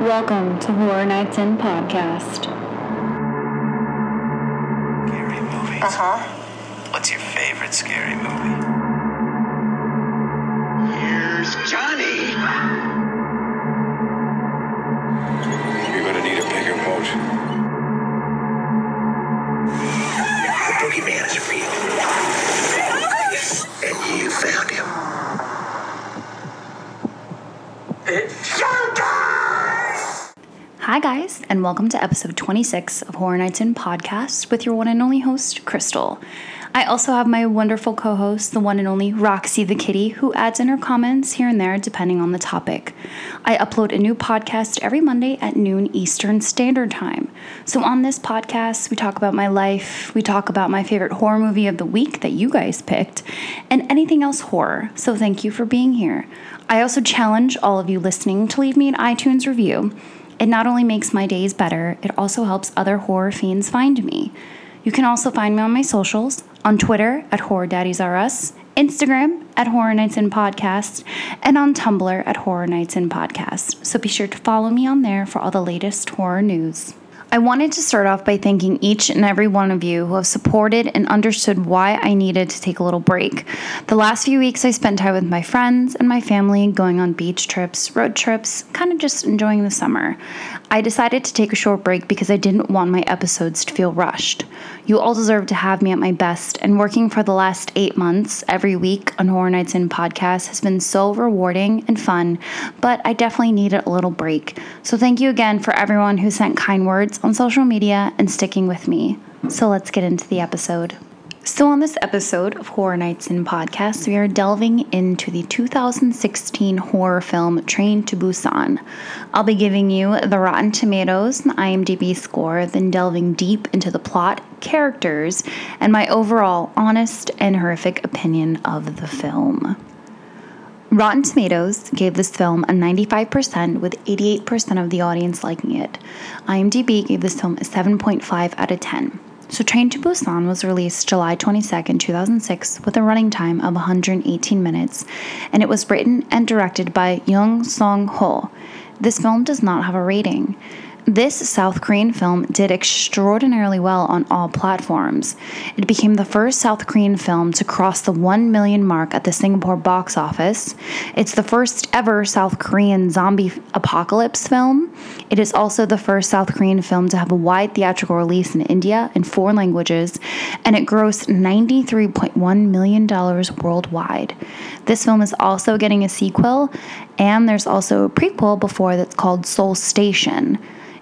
Welcome to Horror Nights In podcast. Scary movies. Uh huh. What's your favorite scary movie? Hi, guys, and welcome to episode 26 of Horror Nights In podcast with your one and only host, Crystal. I also have my wonderful co host, the one and only Roxy the Kitty, who adds in her comments here and there depending on the topic. I upload a new podcast every Monday at noon Eastern Standard Time. So, on this podcast, we talk about my life, we talk about my favorite horror movie of the week that you guys picked, and anything else horror. So, thank you for being here. I also challenge all of you listening to leave me an iTunes review. It not only makes my days better, it also helps other horror fiends find me. You can also find me on my socials on Twitter at Horror Daddies R Us, Instagram at Horror Nights in Podcast, and on Tumblr at Horror Nights in Podcast. So be sure to follow me on there for all the latest horror news. I wanted to start off by thanking each and every one of you who have supported and understood why I needed to take a little break. The last few weeks I spent time with my friends and my family, going on beach trips, road trips, kind of just enjoying the summer. I decided to take a short break because I didn't want my episodes to feel rushed. You all deserve to have me at my best, and working for the last eight months every week on Horror Nights In podcast has been so rewarding and fun, but I definitely needed a little break. So thank you again for everyone who sent kind words on social media and sticking with me. So let's get into the episode. So, on this episode of Horror Nights in Podcast, we are delving into the 2016 horror film Train to Busan. I'll be giving you the Rotten Tomatoes and IMDb score, then delving deep into the plot, characters, and my overall honest and horrific opinion of the film. Rotten Tomatoes gave this film a 95% with 88% of the audience liking it. IMDb gave this film a 7.5 out of 10. So Train to Busan was released July 22nd, 2006 with a running time of 118 minutes and it was written and directed by Young Song Ho. This film does not have a rating. This South Korean film did extraordinarily well on all platforms. It became the first South Korean film to cross the 1 million mark at the Singapore box office. It's the first ever South Korean zombie apocalypse film. It is also the first South Korean film to have a wide theatrical release in India in four languages, and it grossed $93.1 million worldwide. This film is also getting a sequel, and there's also a prequel before that's called Seoul Station.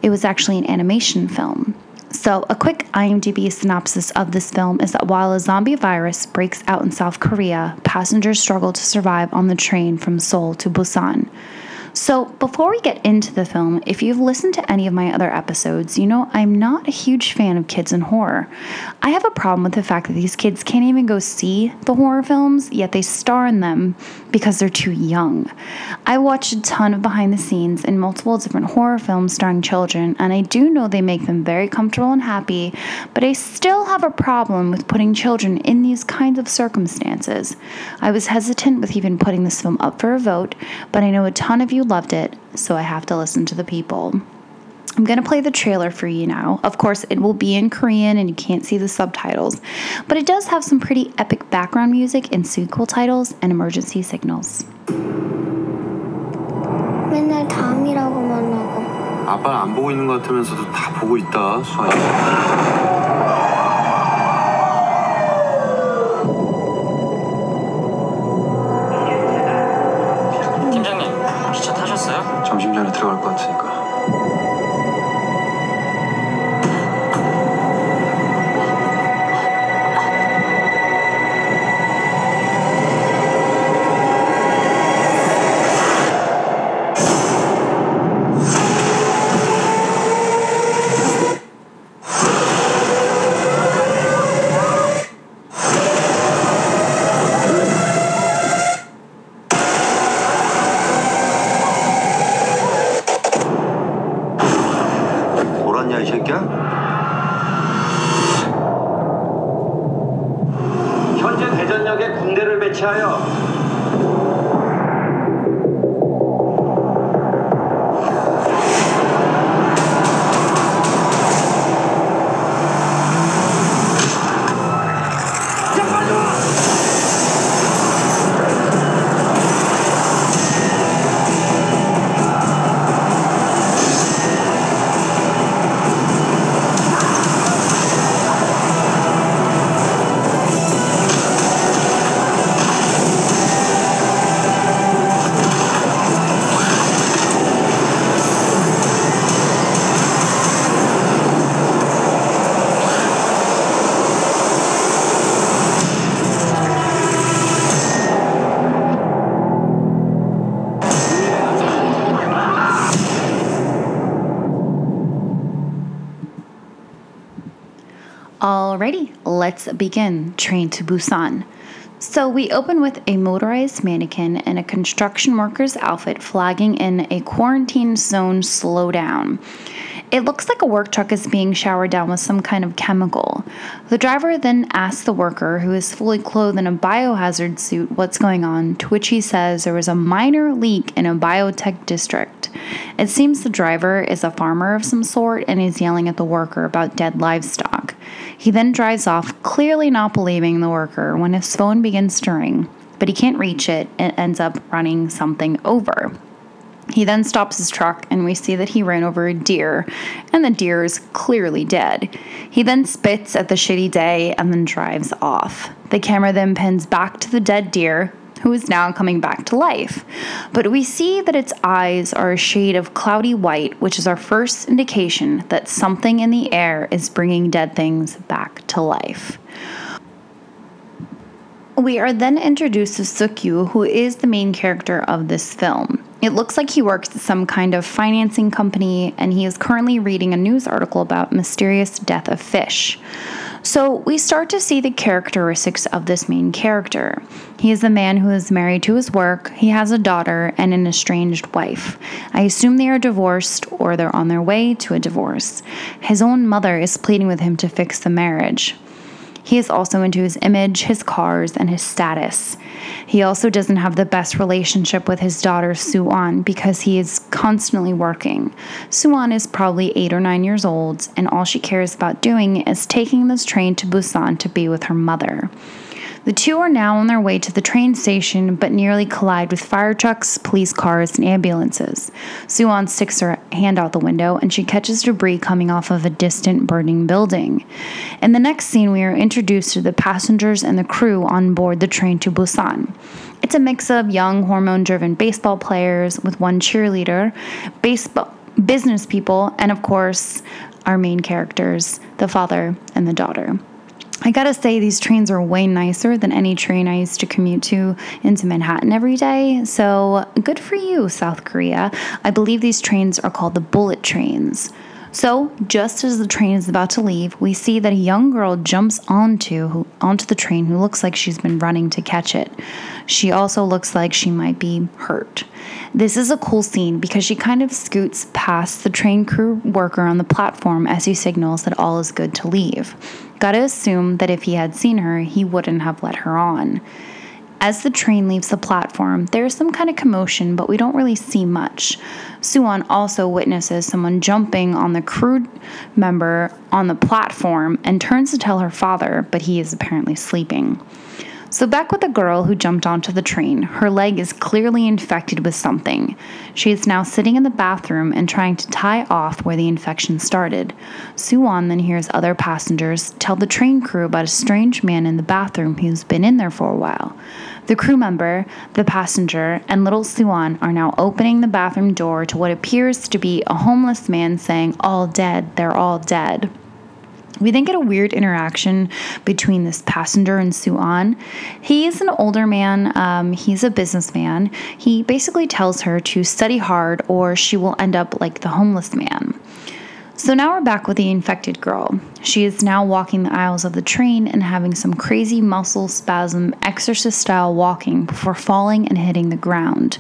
It was actually an animation film. So, a quick IMDb synopsis of this film is that while a zombie virus breaks out in South Korea, passengers struggle to survive on the train from Seoul to Busan. So, before we get into the film, if you've listened to any of my other episodes, you know I'm not a huge fan of kids in horror. I have a problem with the fact that these kids can't even go see the horror films, yet they star in them because they're too young. I watched a ton of behind the scenes in multiple different horror films starring children, and I do know they make them very comfortable and happy, but I still have a problem with putting children in these kinds of circumstances. I was hesitant with even putting this film up for a vote, but I know a ton of you loved it, so I have to listen to the people. I'm going to play the trailer for you now. Of course, it will be in Korean and you can't see the subtitles, but it does have some pretty epic background music and sequel titles and emergency signals. 맨날 다음이라고만 하고 아빠는 안 보고 있는 것 같으면서도 다 보고 있다 수아야 점심 전에 들어갈 것 같으니까 其他 let's begin Train to Busan. So we open with a motorized mannequin in a construction worker's outfit flagging in a quarantine zone slowdown. It looks like a work truck is being showered down with some kind of chemical. The driver then asks the worker, who is fully clothed in a biohazard suit, what's going on, to which he says there was a minor leak in a biotech district. It seems the driver is a farmer of some sort and is yelling at the worker about dead livestock. He then drives off, clearly not believing the worker, when his phone begins stirring, but he can't reach it and ends up running something over. He then stops his truck, and we see that he ran over a deer, and the deer is clearly dead. He then spits at the shitty day and then drives off. The camera then pins back to the dead deer, who is now coming back to life. But we see that its eyes are a shade of cloudy white, which is our first indication that something in the air is bringing dead things back to life. We are then introduced to Sukyu, who is the main character of this film. It looks like he works at some kind of financing company, and he is currently reading a news article about mysterious death of fish. So we start to see the characteristics of this main character. He is a man who is married to his work, he has a daughter, and an estranged wife. I assume they are divorced or they're on their way to a divorce. His own mother is pleading with him to fix the marriage. He is also into his image, his cars, and his status. He also doesn't have the best relationship with his daughter Suan because he is constantly working. Suan is probably eight or nine years old, and all she cares about doing is taking this train to Busan to be with her mother. The two are now on their way to the train station, but nearly collide with fire trucks, police cars, and ambulances. Suan sticks her hand out the window and she catches debris coming off of a distant burning building. In the next scene, we are introduced to the passengers and the crew on board the train to Busan. It's a mix of young, hormone driven baseball players with one cheerleader, baseball, business people, and of course, our main characters, the father and the daughter. I gotta say, these trains are way nicer than any train I used to commute to into Manhattan every day. So, good for you, South Korea. I believe these trains are called the bullet trains. So, just as the train is about to leave, we see that a young girl jumps onto onto the train who looks like she's been running to catch it. She also looks like she might be hurt. This is a cool scene because she kind of scoots past the train crew worker on the platform as he signals that all is good to leave. Gotta assume that if he had seen her, he wouldn't have let her on. As the train leaves the platform, there is some kind of commotion, but we don't really see much. Suan also witnesses someone jumping on the crew member on the platform and turns to tell her father, but he is apparently sleeping. So, back with the girl who jumped onto the train, her leg is clearly infected with something. She is now sitting in the bathroom and trying to tie off where the infection started. Suan then hears other passengers tell the train crew about a strange man in the bathroom who's been in there for a while. The crew member, the passenger, and little Suan are now opening the bathroom door to what appears to be a homeless man saying, All dead, they're all dead. We then get a weird interaction between this passenger and Suan. He is an older man, um, he's a businessman. He basically tells her to study hard or she will end up like the homeless man. So now we're back with the infected girl. She is now walking the aisles of the train and having some crazy muscle spasm, exorcist style walking before falling and hitting the ground.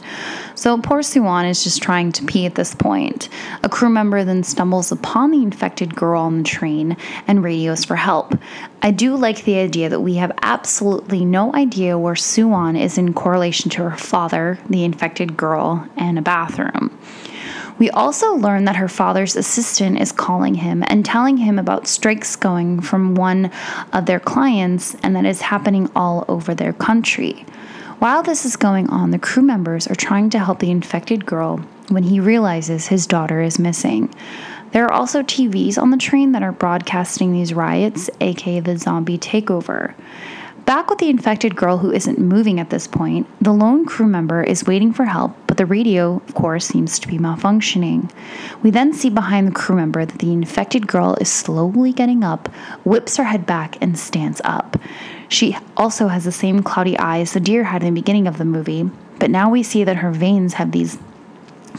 So poor Suan is just trying to pee at this point. A crew member then stumbles upon the infected girl on the train and radios for help. I do like the idea that we have absolutely no idea where Suan is in correlation to her father, the infected girl, and a bathroom. We also learn that her father's assistant is calling him and telling him about strikes going from one of their clients and that is happening all over their country. While this is going on, the crew members are trying to help the infected girl when he realizes his daughter is missing. There are also TVs on the train that are broadcasting these riots, aka the zombie takeover. Back with the infected girl who isn't moving at this point, the lone crew member is waiting for help, but the radio, of course, seems to be malfunctioning. We then see behind the crew member that the infected girl is slowly getting up, whips her head back, and stands up. She also has the same cloudy eyes the deer had in the beginning of the movie, but now we see that her veins have these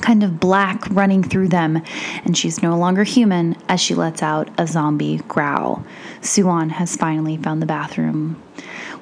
kind of black running through them, and she's no longer human as she lets out a zombie growl. Suan has finally found the bathroom.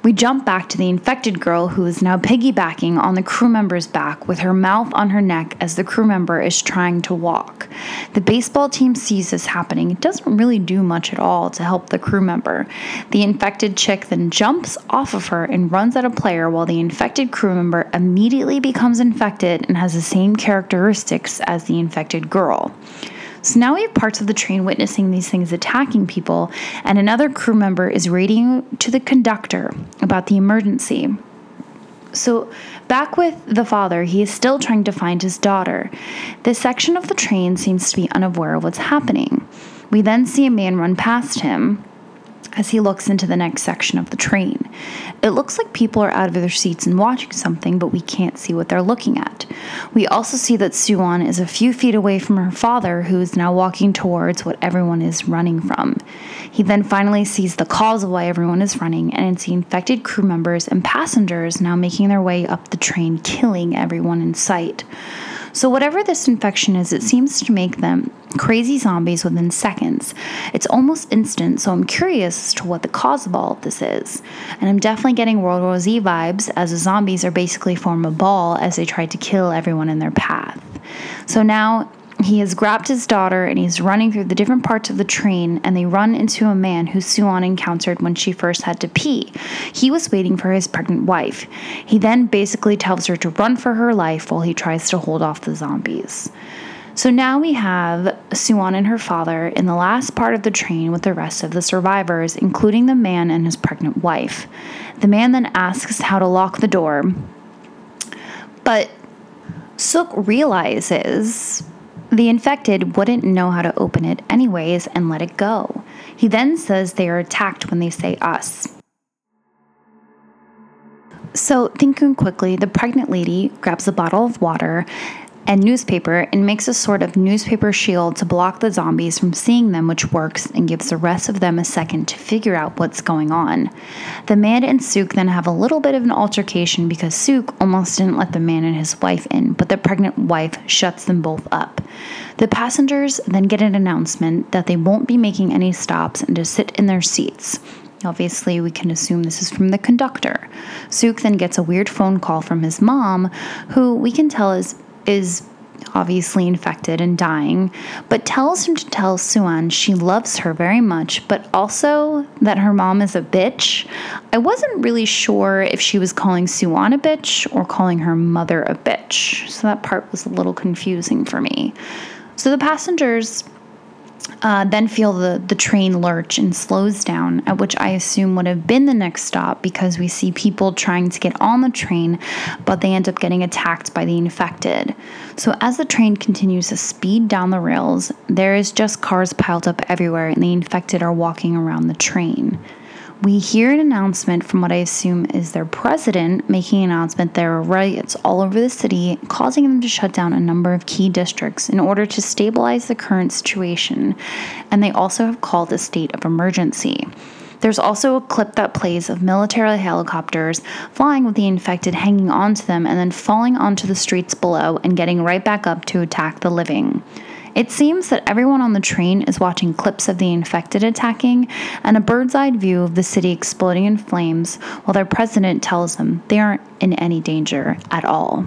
We jump back to the infected girl who is now piggybacking on the crew member's back with her mouth on her neck as the crew member is trying to walk. The baseball team sees this happening. It doesn't really do much at all to help the crew member. The infected chick then jumps off of her and runs at a player while the infected crew member immediately becomes infected and has the same characteristics as the infected girl. So now we have parts of the train witnessing these things attacking people, and another crew member is radioing to the conductor about the emergency. So, back with the father, he is still trying to find his daughter. This section of the train seems to be unaware of what's happening. We then see a man run past him as he looks into the next section of the train. It looks like people are out of their seats and watching something, but we can't see what they're looking at. We also see that Suan is a few feet away from her father, who is now walking towards what everyone is running from. He then finally sees the cause of why everyone is running, and it's the infected crew members and passengers now making their way up the train, killing everyone in sight. So, whatever this infection is, it seems to make them crazy zombies within seconds. It's almost instant, so I'm curious as to what the cause of all of this is. And I'm definitely getting World War Z vibes, as the zombies are basically form a ball as they try to kill everyone in their path. So now he has grabbed his daughter and he's running through the different parts of the train and they run into a man who Suan encountered when she first had to pee. He was waiting for his pregnant wife. He then basically tells her to run for her life while he tries to hold off the zombies. So now we have Suan and her father in the last part of the train with the rest of the survivors, including the man and his pregnant wife. The man then asks how to lock the door, but Suk realizes the infected wouldn't know how to open it anyways and let it go. He then says they are attacked when they say us. So, thinking quickly, the pregnant lady grabs a bottle of water and newspaper and makes a sort of newspaper shield to block the zombies from seeing them, which works and gives the rest of them a second to figure out what's going on. The man and Suk then have a little bit of an altercation because Suk almost didn't let the man and his wife in, but the pregnant wife shuts them both up. The passengers then get an announcement that they won't be making any stops and to sit in their seats. Obviously, we can assume this is from the conductor. Suk then gets a weird phone call from his mom, who we can tell is is obviously infected and dying, but tells him to tell Suan she loves her very much, but also that her mom is a bitch. I wasn't really sure if she was calling Suan a bitch or calling her mother a bitch, so that part was a little confusing for me. So the passengers uh, then feel the, the train lurch and slows down, at which I assume would have been the next stop because we see people trying to get on the train, but they end up getting attacked by the infected. So, as the train continues to speed down the rails, there is just cars piled up everywhere, and the infected are walking around the train we hear an announcement from what I assume is their president making an announcement there are riots all over the city, causing them to shut down a number of key districts in order to stabilize the current situation. And they also have called a state of emergency. There's also a clip that plays of military helicopters flying with the infected hanging onto them and then falling onto the streets below and getting right back up to attack the living. It seems that everyone on the train is watching clips of the infected attacking and a bird's eye view of the city exploding in flames while their president tells them they aren't in any danger at all.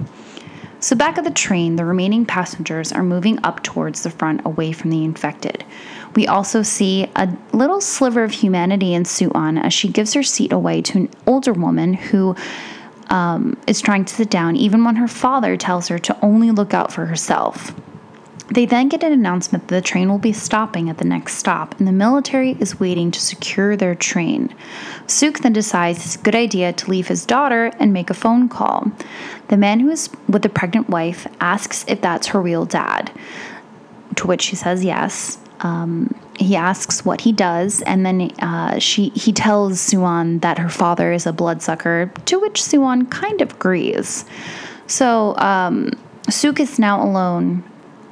So, back at the train, the remaining passengers are moving up towards the front away from the infected. We also see a little sliver of humanity in Suan as she gives her seat away to an older woman who um, is trying to sit down, even when her father tells her to only look out for herself. They then get an announcement that the train will be stopping at the next stop, and the military is waiting to secure their train. Suk then decides it's a good idea to leave his daughter and make a phone call. The man who is with the pregnant wife asks if that's her real dad, to which she says yes. Um, he asks what he does, and then uh, she he tells Suan that her father is a bloodsucker, to which Suan kind of agrees. So um, Suk is now alone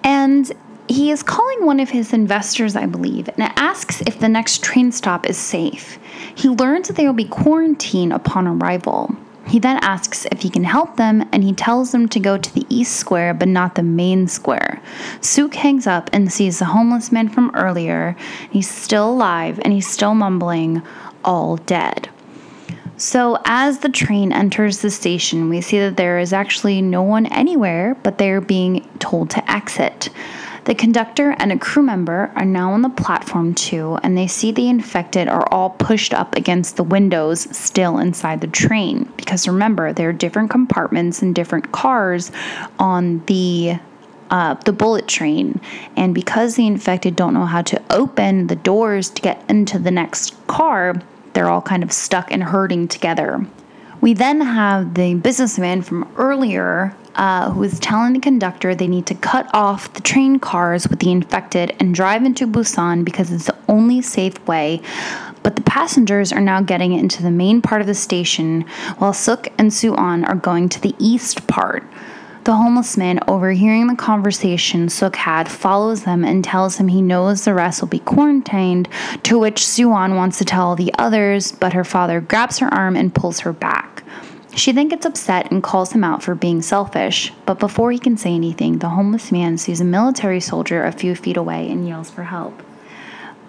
and he is calling one of his investors, I believe, and asks if the next train stop is safe. He learns that they will be quarantined upon arrival. He then asks if he can help them and he tells them to go to the east square but not the main square. Sook hangs up and sees the homeless man from earlier. He's still alive and he's still mumbling, all dead. So, as the train enters the station, we see that there is actually no one anywhere, but they are being told to exit. The conductor and a crew member are now on the platform too, and they see the infected are all pushed up against the windows still inside the train. Because remember, there are different compartments and different cars on the uh, the bullet train, and because the infected don't know how to open the doors to get into the next car, they're all kind of stuck and hurting together. We then have the businessman from earlier uh, who is telling the conductor they need to cut off the train cars with the infected and drive into Busan because it's the only safe way. But the passengers are now getting into the main part of the station while Suk and Suan are going to the east part. The homeless man, overhearing the conversation Suk had, follows them and tells him he knows the rest will be quarantined, to which Suan wants to tell the others, but her father grabs her arm and pulls her back. She then gets upset and calls him out for being selfish, but before he can say anything, the homeless man sees a military soldier a few feet away and yells for help.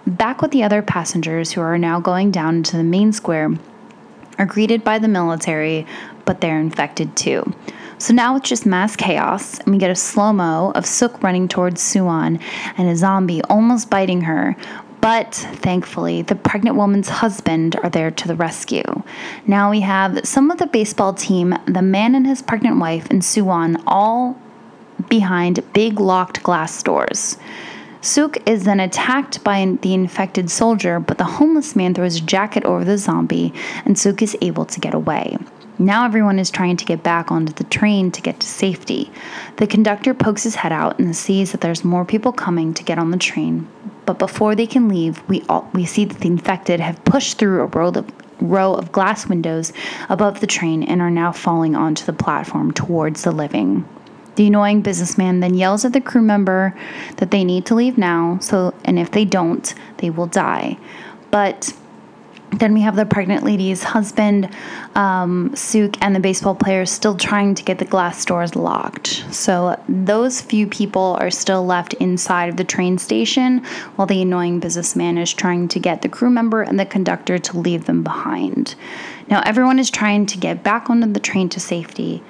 Back with the other passengers who are now going down into the main square, are greeted by the military, but they're infected too. So now it's just mass chaos, and we get a slow mo of Suk running towards Suan and a zombie almost biting her, but thankfully, the pregnant woman's husband are there to the rescue. Now we have some of the baseball team, the man and his pregnant wife, and Suan all behind big locked glass doors. Suk is then attacked by the infected soldier, but the homeless man throws a jacket over the zombie, and Suk is able to get away. Now everyone is trying to get back onto the train to get to safety. The conductor pokes his head out and sees that there's more people coming to get on the train. But before they can leave, we all, we see that the infected have pushed through a row of, row of glass windows above the train and are now falling onto the platform towards the living. The annoying businessman then yells at the crew member that they need to leave now, so and if they don't, they will die. But then we have the pregnant lady's husband, um, Suk, and the baseball player still trying to get the glass doors locked. So those few people are still left inside of the train station while the annoying businessman is trying to get the crew member and the conductor to leave them behind. Now everyone is trying to get back onto the train to safety.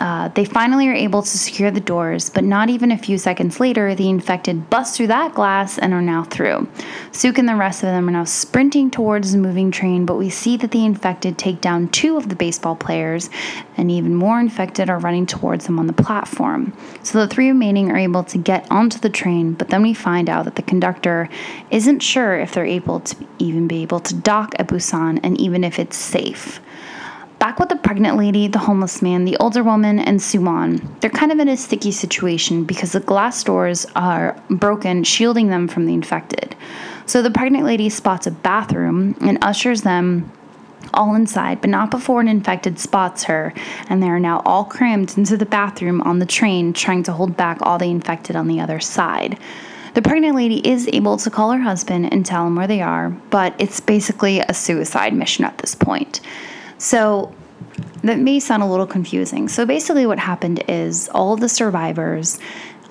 Uh, they finally are able to secure the doors, but not even a few seconds later, the infected bust through that glass and are now through. Suk and the rest of them are now sprinting towards the moving train, but we see that the infected take down two of the baseball players, and even more infected are running towards them on the platform. So the three remaining are able to get onto the train, but then we find out that the conductor isn't sure if they're able to even be able to dock at Busan and even if it's safe. Back with the pregnant lady, the homeless man, the older woman, and Suan. They're kind of in a sticky situation because the glass doors are broken, shielding them from the infected. So the pregnant lady spots a bathroom and ushers them all inside, but not before an infected spots her, and they are now all crammed into the bathroom on the train, trying to hold back all the infected on the other side. The pregnant lady is able to call her husband and tell him where they are, but it's basically a suicide mission at this point. So that may sound a little confusing. So basically, what happened is all the survivors,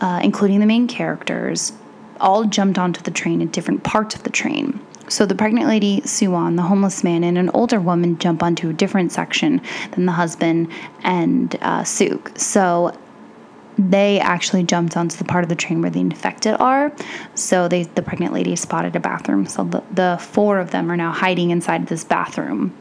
uh, including the main characters, all jumped onto the train in different parts of the train. So the pregnant lady, Suan, the homeless man, and an older woman jump onto a different section than the husband and uh, Suk. So they actually jumped onto the part of the train where the infected are. So they, the pregnant lady spotted a bathroom. So the, the four of them are now hiding inside this bathroom.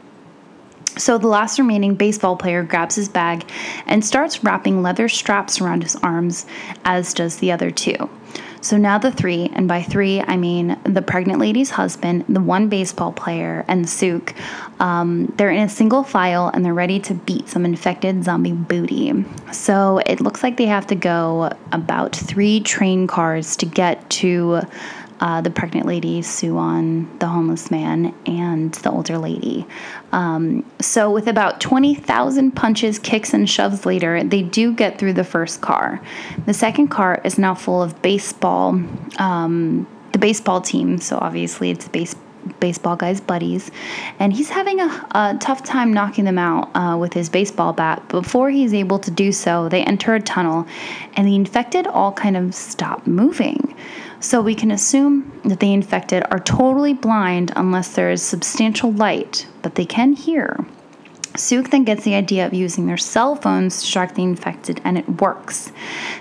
So the last remaining baseball player grabs his bag and starts wrapping leather straps around his arms, as does the other two. So now the three, and by three I mean the pregnant lady's husband, the one baseball player, and Suk, um, they're in a single file and they're ready to beat some infected zombie booty. So it looks like they have to go about three train cars to get to uh, the pregnant lady, Suan, the homeless man, and the older lady. Um, so, with about 20,000 punches, kicks, and shoves later, they do get through the first car. The second car is now full of baseball, um, the baseball team. So, obviously, it's base, baseball guy's buddies, and he's having a, a tough time knocking them out uh, with his baseball bat. Before he's able to do so, they enter a tunnel, and the infected all kind of stop moving. So we can assume that the infected are totally blind unless there is substantial light, but they can hear. Sook then gets the idea of using their cell phones to track the infected, and it works.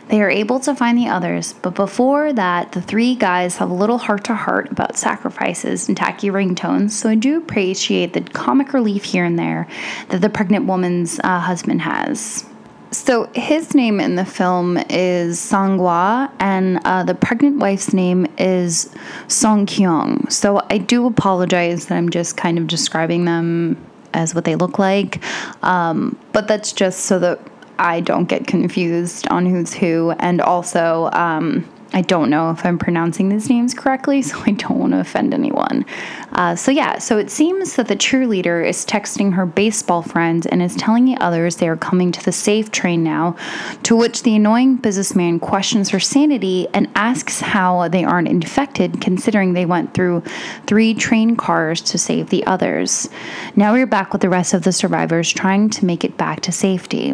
They are able to find the others, but before that, the three guys have a little heart to heart about sacrifices and tacky ringtones, so I do appreciate the comic relief here and there that the pregnant woman's uh, husband has. So his name in the film is Sangwa, and uh, the pregnant wife's name is Song Kyung. So I do apologize that I'm just kind of describing them as what they look like, um, but that's just so that I don't get confused on who's who, and also. Um, I don't know if I'm pronouncing these names correctly, so I don't want to offend anyone. Uh, so, yeah, so it seems that the cheerleader is texting her baseball friend and is telling the others they are coming to the safe train now, to which the annoying businessman questions her sanity and asks how they aren't infected, considering they went through three train cars to save the others. Now we're back with the rest of the survivors trying to make it back to safety.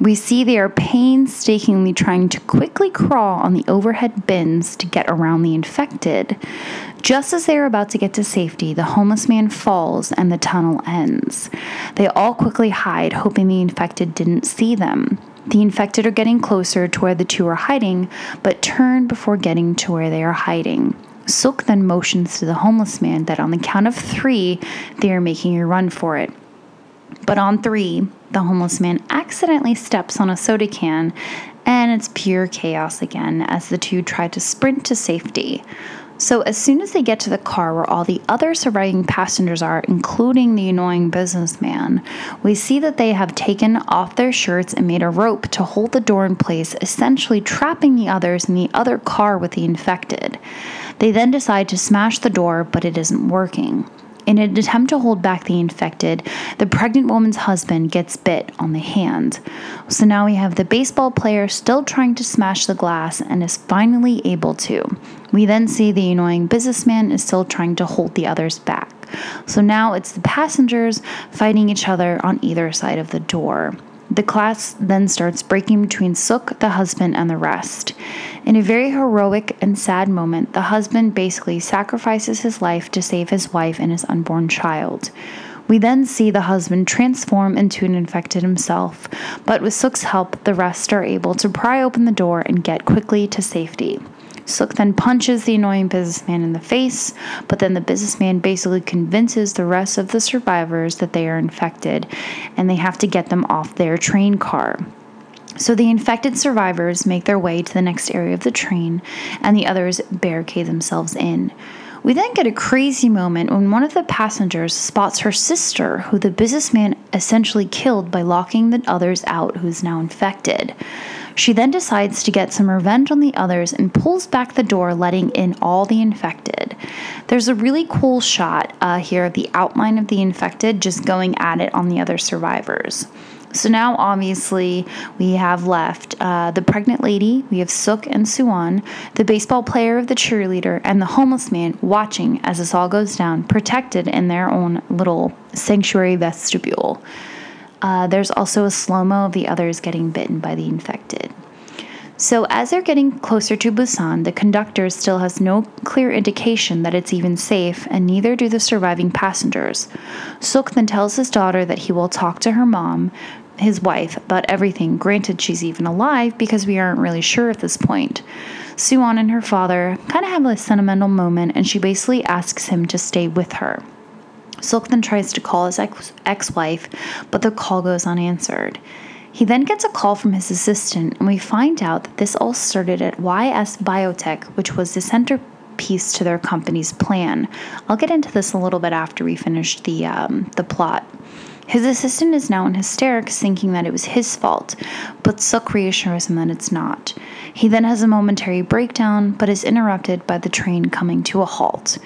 We see they are painstakingly trying to quickly crawl on the overhead bins to get around the infected. Just as they are about to get to safety, the homeless man falls and the tunnel ends. They all quickly hide, hoping the infected didn't see them. The infected are getting closer to where the two are hiding, but turn before getting to where they are hiding. Sook then motions to the homeless man that on the count of three, they are making a run for it. But on three, the homeless man accidentally steps on a soda can, and it's pure chaos again as the two try to sprint to safety. So, as soon as they get to the car where all the other surviving passengers are, including the annoying businessman, we see that they have taken off their shirts and made a rope to hold the door in place, essentially trapping the others in the other car with the infected. They then decide to smash the door, but it isn't working. In an attempt to hold back the infected, the pregnant woman's husband gets bit on the hand. So now we have the baseball player still trying to smash the glass and is finally able to. We then see the annoying businessman is still trying to hold the others back. So now it's the passengers fighting each other on either side of the door. The class then starts breaking between Sook, the husband, and the rest. In a very heroic and sad moment, the husband basically sacrifices his life to save his wife and his unborn child. We then see the husband transform into an infected himself, but with Sook's help, the rest are able to pry open the door and get quickly to safety. Sook then punches the annoying businessman in the face, but then the businessman basically convinces the rest of the survivors that they are infected and they have to get them off their train car. So the infected survivors make their way to the next area of the train, and the others barricade themselves in. We then get a crazy moment when one of the passengers spots her sister, who the businessman essentially killed by locking the others out, who is now infected. She then decides to get some revenge on the others and pulls back the door, letting in all the infected. There's a really cool shot uh, here of the outline of the infected just going at it on the other survivors. So now, obviously, we have left uh, the pregnant lady, we have Sook and Suan, the baseball player of the cheerleader, and the homeless man watching as this all goes down, protected in their own little sanctuary vestibule. Uh, there's also a slow mo of the others getting bitten by the infected. So, as they're getting closer to Busan, the conductor still has no clear indication that it's even safe, and neither do the surviving passengers. Sook then tells his daughter that he will talk to her mom, his wife, about everything, granted she's even alive because we aren't really sure at this point. Suan and her father kind of have a sentimental moment, and she basically asks him to stay with her. Silk then tries to call his ex wife, but the call goes unanswered. He then gets a call from his assistant, and we find out that this all started at YS Biotech, which was the centerpiece to their company's plan. I'll get into this a little bit after we finish the um, the plot. His assistant is now in hysterics, thinking that it was his fault, but Sook reassures him that it's not. He then has a momentary breakdown, but is interrupted by the train coming to a halt.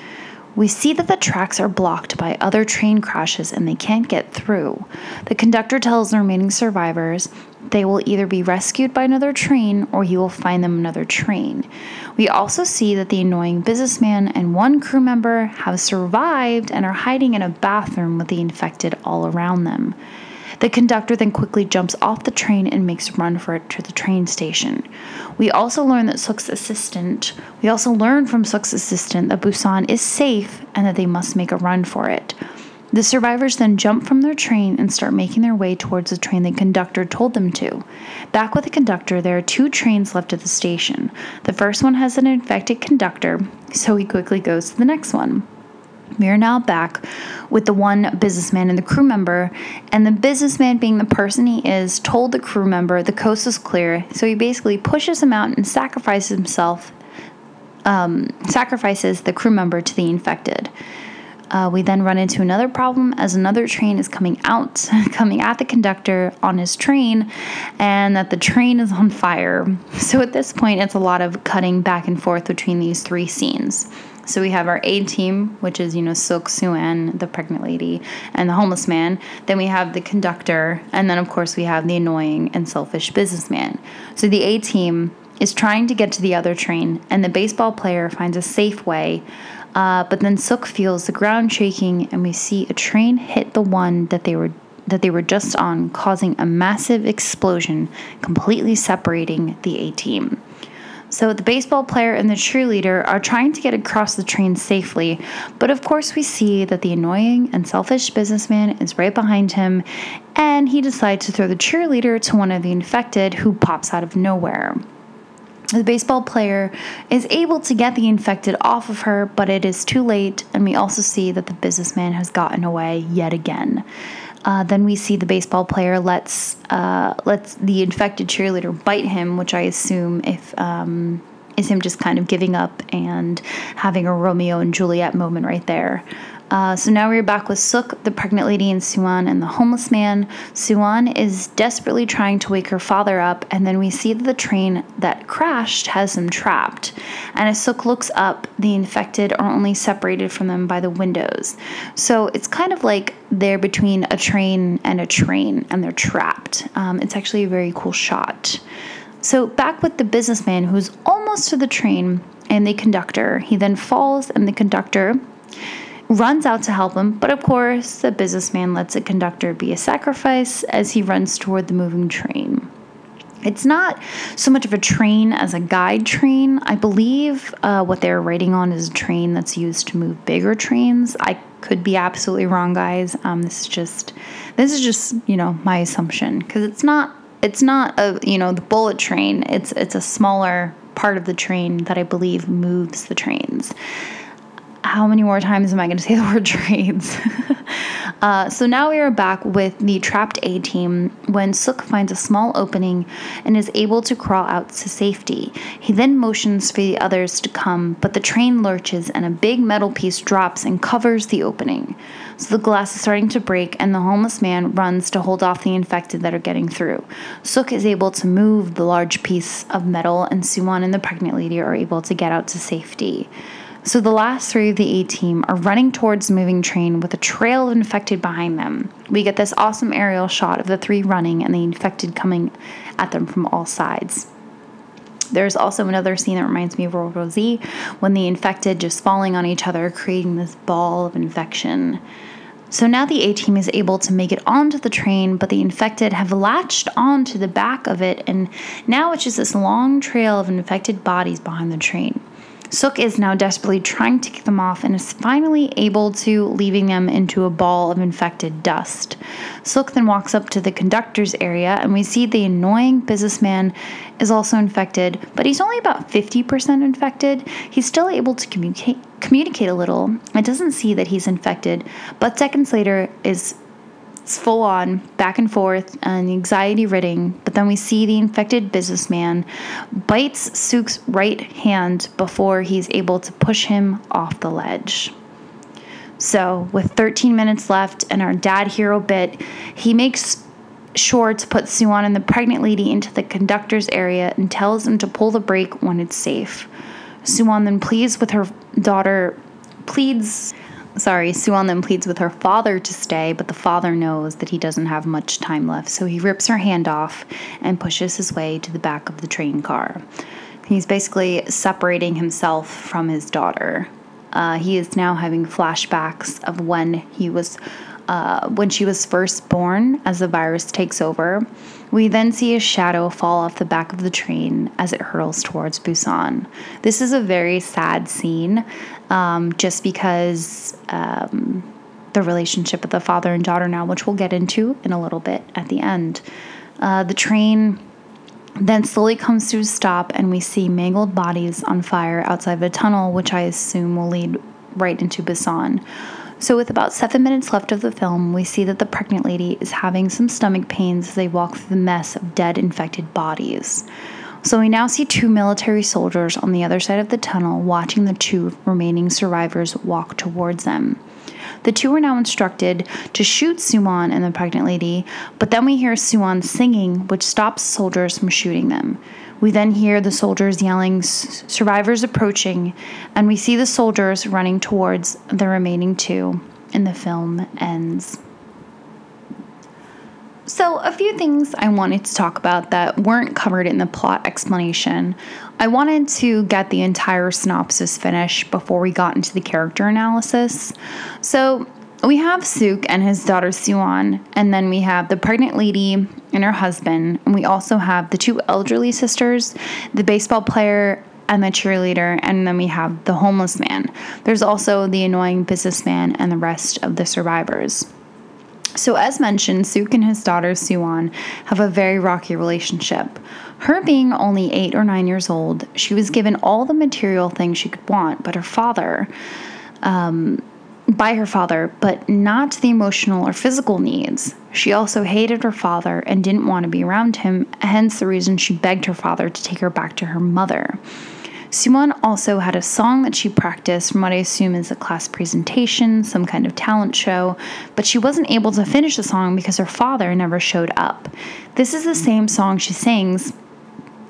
We see that the tracks are blocked by other train crashes and they can't get through. The conductor tells the remaining survivors they will either be rescued by another train or he will find them another train. We also see that the annoying businessman and one crew member have survived and are hiding in a bathroom with the infected all around them. The conductor then quickly jumps off the train and makes a run for it to the train station. We also learn that Suk's assistant, we also learn from Suk's assistant that Busan is safe and that they must make a run for it. The survivors then jump from their train and start making their way towards the train the conductor told them to. Back with the conductor, there are two trains left at the station. The first one has an infected conductor, so he quickly goes to the next one. We are now back with the one businessman and the crew member, and the businessman, being the person he is, told the crew member the coast is clear, so he basically pushes him out and sacrifices himself, um, sacrifices the crew member to the infected. Uh, we then run into another problem as another train is coming out, coming at the conductor on his train, and that the train is on fire. So at this point, it's a lot of cutting back and forth between these three scenes. So we have our A team, which is, you know, Suk Suan, the pregnant lady, and the homeless man. Then we have the conductor, and then, of course, we have the annoying and selfish businessman. So the A team is trying to get to the other train, and the baseball player finds a safe way. Uh, but then Suk feels the ground shaking, and we see a train hit the one that they were that they were just on, causing a massive explosion, completely separating the A team. So the baseball player and the cheerleader are trying to get across the train safely, but of course we see that the annoying and selfish businessman is right behind him, and he decides to throw the cheerleader to one of the infected who pops out of nowhere. The baseball player is able to get the infected off of her, but it is too late, and we also see that the businessman has gotten away yet again. Uh, then we see the baseball player lets uh, lets the infected cheerleader bite him, which I assume if um, is him just kind of giving up and having a Romeo and Juliet moment right there. Uh, so now we're back with Suk, the pregnant lady, and Suan and the homeless man. Suan is desperately trying to wake her father up, and then we see that the train that crashed has them trapped. And as Suk looks up, the infected are only separated from them by the windows. So it's kind of like they're between a train and a train, and they're trapped. Um, it's actually a very cool shot. So back with the businessman who's almost to the train and the conductor. He then falls, and the conductor runs out to help him, but of course, the businessman lets the conductor be a sacrifice as he runs toward the moving train. It's not so much of a train as a guide train. I believe uh, what they're writing on is a train that's used to move bigger trains. I could be absolutely wrong, guys. Um, this is just this is just you know my assumption because it's not it's not a you know the bullet train. It's it's a smaller part of the train that I believe moves the trains how many more times am I going to say the word trades? uh, so now we are back with the trapped A team when Suk finds a small opening and is able to crawl out to safety. He then motions for the others to come, but the train lurches and a big metal piece drops and covers the opening. So the glass is starting to break, and the homeless man runs to hold off the infected that are getting through. Suk is able to move the large piece of metal, and Suan and the pregnant lady are able to get out to safety. So the last three of the A team are running towards the moving train with a trail of infected behind them. We get this awesome aerial shot of the three running and the infected coming at them from all sides. There's also another scene that reminds me of World War Z when the infected just falling on each other, creating this ball of infection. So now the A team is able to make it onto the train, but the infected have latched onto the back of it, and now it's just this long trail of infected bodies behind the train. Suk is now desperately trying to kick them off and is finally able to, leaving them into a ball of infected dust. Suk then walks up to the conductor's area, and we see the annoying businessman is also infected, but he's only about 50% infected. He's still able to communicate communicate a little. It doesn't see that he's infected, but seconds later is it's full on, back and forth, and anxiety ridden. But then we see the infected businessman bites Suk's right hand before he's able to push him off the ledge. So, with 13 minutes left and our dad hero bit, he makes sure to put Suan and the pregnant lady into the conductor's area and tells him to pull the brake when it's safe. Suwon then pleads with her daughter, pleads sorry, Suan then pleads with her father to stay, but the father knows that he doesn't have much time left, so he rips her hand off and pushes his way to the back of the train car. He's basically separating himself from his daughter. Uh, he is now having flashbacks of when he was uh, when she was first born as the virus takes over. We then see a shadow fall off the back of the train as it hurtles towards Busan. This is a very sad scene um, just because um, the relationship with the father and daughter now, which we'll get into in a little bit at the end. Uh, the train then slowly comes to a stop, and we see mangled bodies on fire outside of a tunnel, which I assume will lead right into Busan. So, with about seven minutes left of the film, we see that the pregnant lady is having some stomach pains as they walk through the mess of dead, infected bodies. So, we now see two military soldiers on the other side of the tunnel watching the two remaining survivors walk towards them. The two are now instructed to shoot Suan and the pregnant lady, but then we hear Suan singing, which stops soldiers from shooting them. We then hear the soldiers yelling, survivors approaching, and we see the soldiers running towards the remaining two, and the film ends. So, a few things I wanted to talk about that weren't covered in the plot explanation. I wanted to get the entire synopsis finished before we got into the character analysis. So, we have Suk and his daughter Suan, and then we have the pregnant lady and her husband, and we also have the two elderly sisters, the baseball player and the cheerleader, and then we have the homeless man. There's also the annoying businessman and the rest of the survivors. So, as mentioned, Suk and his daughter Suan have a very rocky relationship. Her being only eight or nine years old, she was given all the material things she could want, but her father, um, by her father, but not the emotional or physical needs. She also hated her father and didn't want to be around him, hence the reason she begged her father to take her back to her mother. Suan also had a song that she practiced from what I assume is a class presentation, some kind of talent show, but she wasn't able to finish the song because her father never showed up. This is the same song she sings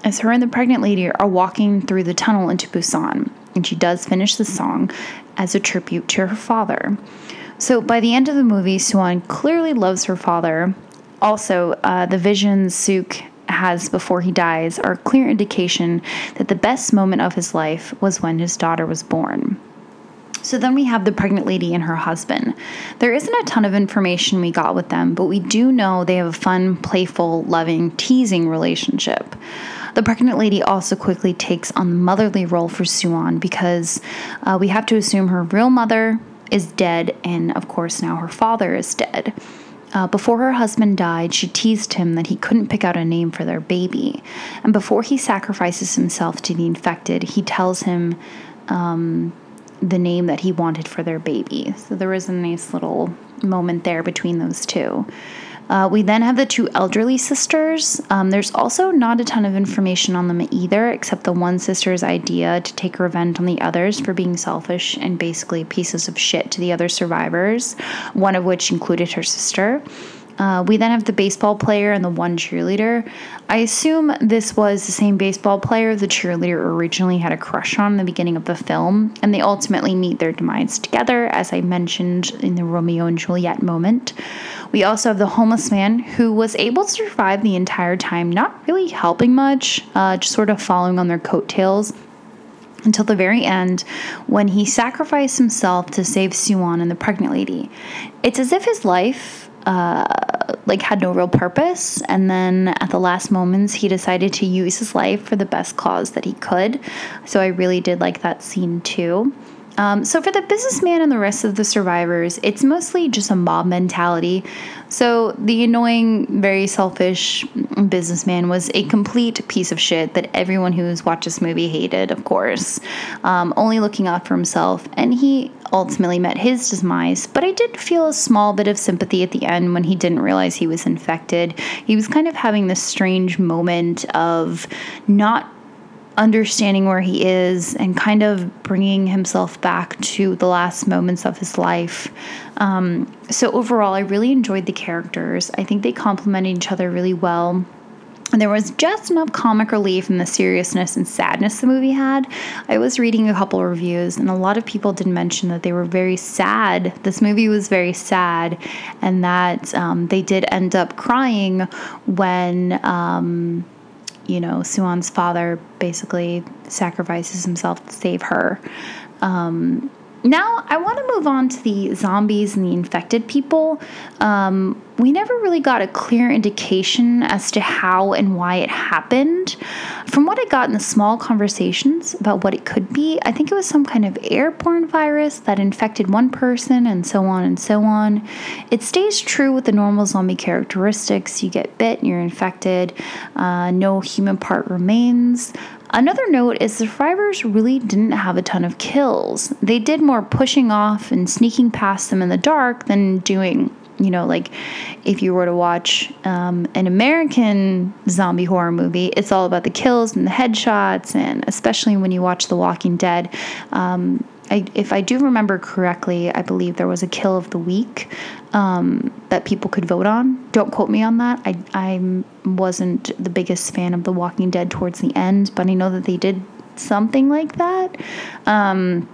as her and the pregnant lady are walking through the tunnel into Busan, and she does finish the song as a tribute to her father. So by the end of the movie, Suan clearly loves her father. Also, uh, the visions Suk has before he dies are a clear indication that the best moment of his life was when his daughter was born. So then we have the pregnant lady and her husband. There isn't a ton of information we got with them, but we do know they have a fun, playful, loving, teasing relationship. The pregnant lady also quickly takes on the motherly role for Suan because uh, we have to assume her real mother is dead, and of course, now her father is dead. Uh, before her husband died, she teased him that he couldn't pick out a name for their baby. And before he sacrifices himself to the infected, he tells him um, the name that he wanted for their baby. So there was a nice little moment there between those two. Uh, we then have the two elderly sisters. Um, there's also not a ton of information on them either, except the one sister's idea to take revenge on the others for being selfish and basically pieces of shit to the other survivors, one of which included her sister. Uh, we then have the baseball player and the one cheerleader. I assume this was the same baseball player the cheerleader originally had a crush on in the beginning of the film, and they ultimately meet their demise together, as I mentioned in the Romeo and Juliet moment. We also have the homeless man who was able to survive the entire time, not really helping much, uh, just sort of following on their coattails until the very end when he sacrificed himself to save Suan and the pregnant lady. It's as if his life uh, like had no real purpose. And then at the last moments he decided to use his life for the best cause that he could. So i really did like that scene too. Um, so for the businessman and the rest of the survivors it's mostly just a mob mentality. So the annoying very selfish businessman was a complete piece of shit that everyone who's watched this movie hated of course. Um, only looking out for himself. And he ultimately met his demise, but I did feel a small bit of sympathy at the end when he didn't realize he was infected. He was kind of having this strange moment of not understanding where he is and kind of bringing himself back to the last moments of his life. Um, so, overall, I really enjoyed the characters. I think they complemented each other really well. And there was just enough comic relief in the seriousness and sadness the movie had. I was reading a couple reviews, and a lot of people did mention that they were very sad. This movie was very sad, and that um, they did end up crying when, um, you know, Suan's father basically sacrifices himself to save her. Um, now, I want to move on to the zombies and the infected people. Um, we never really got a clear indication as to how and why it happened. From what I got in the small conversations about what it could be, I think it was some kind of airborne virus that infected one person and so on and so on. It stays true with the normal zombie characteristics you get bit, you're infected, uh, no human part remains. Another note is survivors really didn't have a ton of kills. They did more pushing off and sneaking past them in the dark than doing, you know, like if you were to watch um, an American zombie horror movie, it's all about the kills and the headshots, and especially when you watch The Walking Dead. Um, I, if I do remember correctly, I believe there was a kill of the week um, that people could vote on. Don't quote me on that. I, I wasn't the biggest fan of The Walking Dead towards the end, but I know that they did something like that. Um,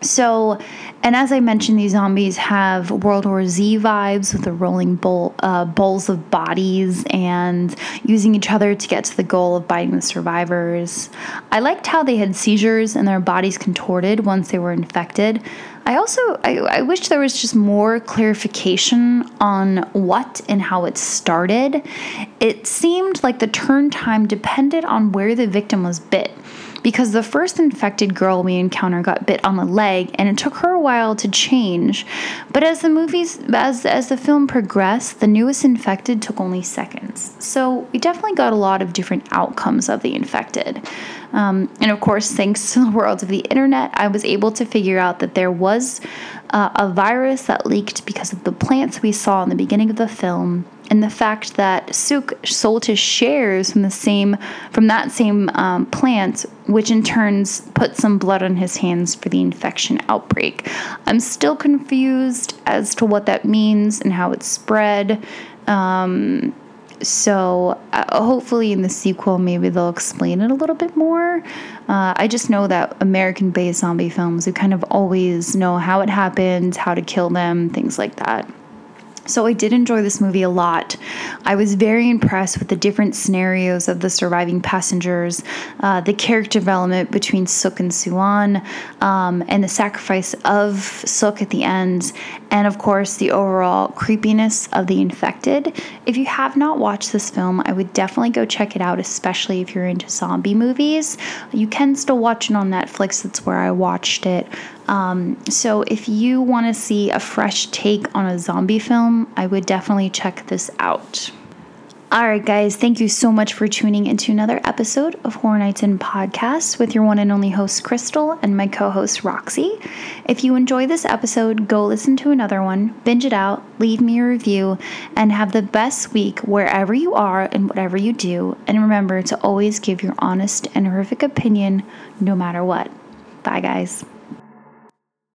so, and as I mentioned, these zombies have World War Z vibes with the rolling bowl, uh, bowls of bodies and using each other to get to the goal of biting the survivors. I liked how they had seizures and their bodies contorted once they were infected. I also I, I wish there was just more clarification on what and how it started. It seemed like the turn time depended on where the victim was bit because the first infected girl we encounter got bit on the leg and it took her a while to change. But as the movies as as the film progressed, the newest infected took only seconds. So we definitely got a lot of different outcomes of the infected. Um, and of course, thanks to the world of the internet, I was able to figure out that there was uh, a virus that leaked because of the plants we saw in the beginning of the film and the fact that Suk sold his shares from the same from that same um, plant, which in turns put some blood on his hands for the infection outbreak. I'm still confused as to what that means and how it spread. Um, so uh, hopefully in the sequel maybe they'll explain it a little bit more uh, i just know that american-based zombie films we kind of always know how it happens how to kill them things like that so I did enjoy this movie a lot. I was very impressed with the different scenarios of the surviving passengers, uh, the character development between Suk and Suan, um, and the sacrifice of Suk at the end, and of course the overall creepiness of the infected. If you have not watched this film, I would definitely go check it out, especially if you're into zombie movies. You can still watch it on Netflix. That's where I watched it. Um, so if you want to see a fresh take on a zombie film, I would definitely check this out. All right, guys, thank you so much for tuning into another episode of Horror Nights in Podcast with your one and only host, Crystal, and my co host, Roxy. If you enjoy this episode, go listen to another one, binge it out, leave me a review, and have the best week wherever you are and whatever you do. And remember to always give your honest and horrific opinion no matter what. Bye, guys.